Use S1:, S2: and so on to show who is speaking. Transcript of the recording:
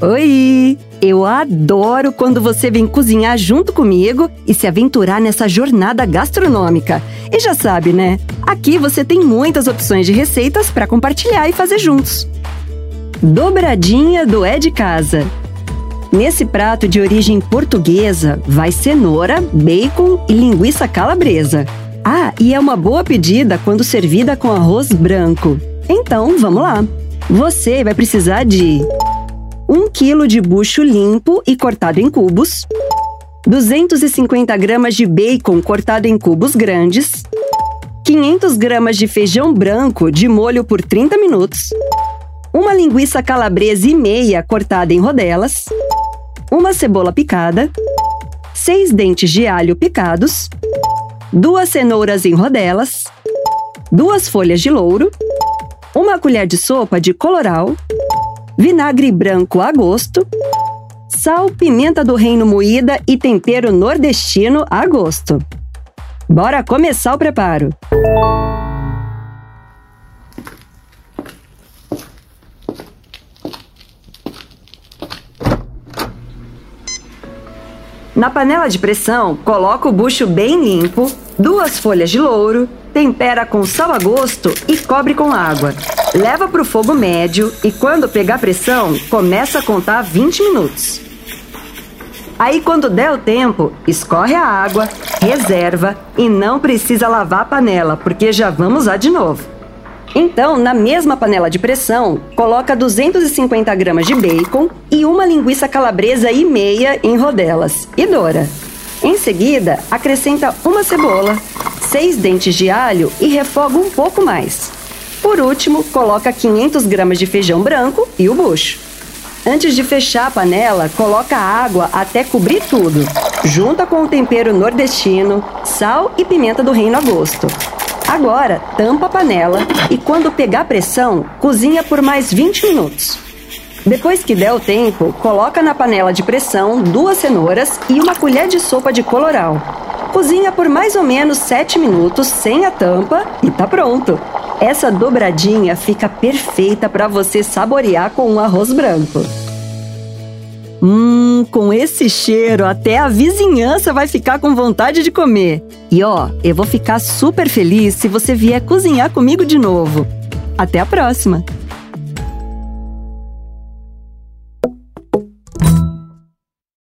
S1: Oi! Eu adoro quando você vem cozinhar junto comigo e se aventurar nessa jornada gastronômica. E já sabe, né? Aqui você tem muitas opções de receitas para compartilhar e fazer juntos. Dobradinha do É de Casa. Nesse prato de origem portuguesa, vai cenoura, bacon e linguiça calabresa. Ah, e é uma boa pedida quando servida com arroz branco. Então, vamos lá! Você vai precisar de 1 kg de bucho limpo e cortado em cubos, 250 gramas de bacon cortado em cubos grandes, 500 gramas de feijão branco de molho por 30 minutos, uma linguiça calabresa e meia cortada em rodelas, uma cebola picada, seis dentes de alho picados, duas cenouras em rodelas, duas folhas de louro, uma colher de sopa de coloral, vinagre branco a gosto, sal, pimenta do reino moída e tempero nordestino a gosto. Bora começar o preparo! Na panela de pressão, coloca o bucho bem limpo, duas folhas de louro, tempera com sal a gosto e cobre com água. Leva para o fogo médio e quando pegar pressão, começa a contar 20 minutos. Aí quando der o tempo, escorre a água, reserva e não precisa lavar a panela, porque já vamos usar de novo. Então, na mesma panela de pressão, coloca 250 gramas de bacon e uma linguiça calabresa e meia em rodelas e doura. Em seguida, acrescenta uma cebola, seis dentes de alho e refoga um pouco mais. Por último, coloca 500 gramas de feijão branco e o bucho. Antes de fechar a panela, coloca água até cobrir tudo. Junta com o tempero nordestino, sal e pimenta do reino a gosto. Agora, tampa a panela e quando pegar pressão, cozinha por mais 20 minutos. Depois que der o tempo, coloca na panela de pressão duas cenouras e uma colher de sopa de coloral. Cozinha por mais ou menos 7 minutos sem a tampa e tá pronto. Essa dobradinha fica perfeita para você saborear com um arroz branco. Hum, com esse cheiro, até a vizinhança vai ficar com vontade de comer. E ó, eu vou ficar super feliz se você vier cozinhar comigo de novo. Até a próxima!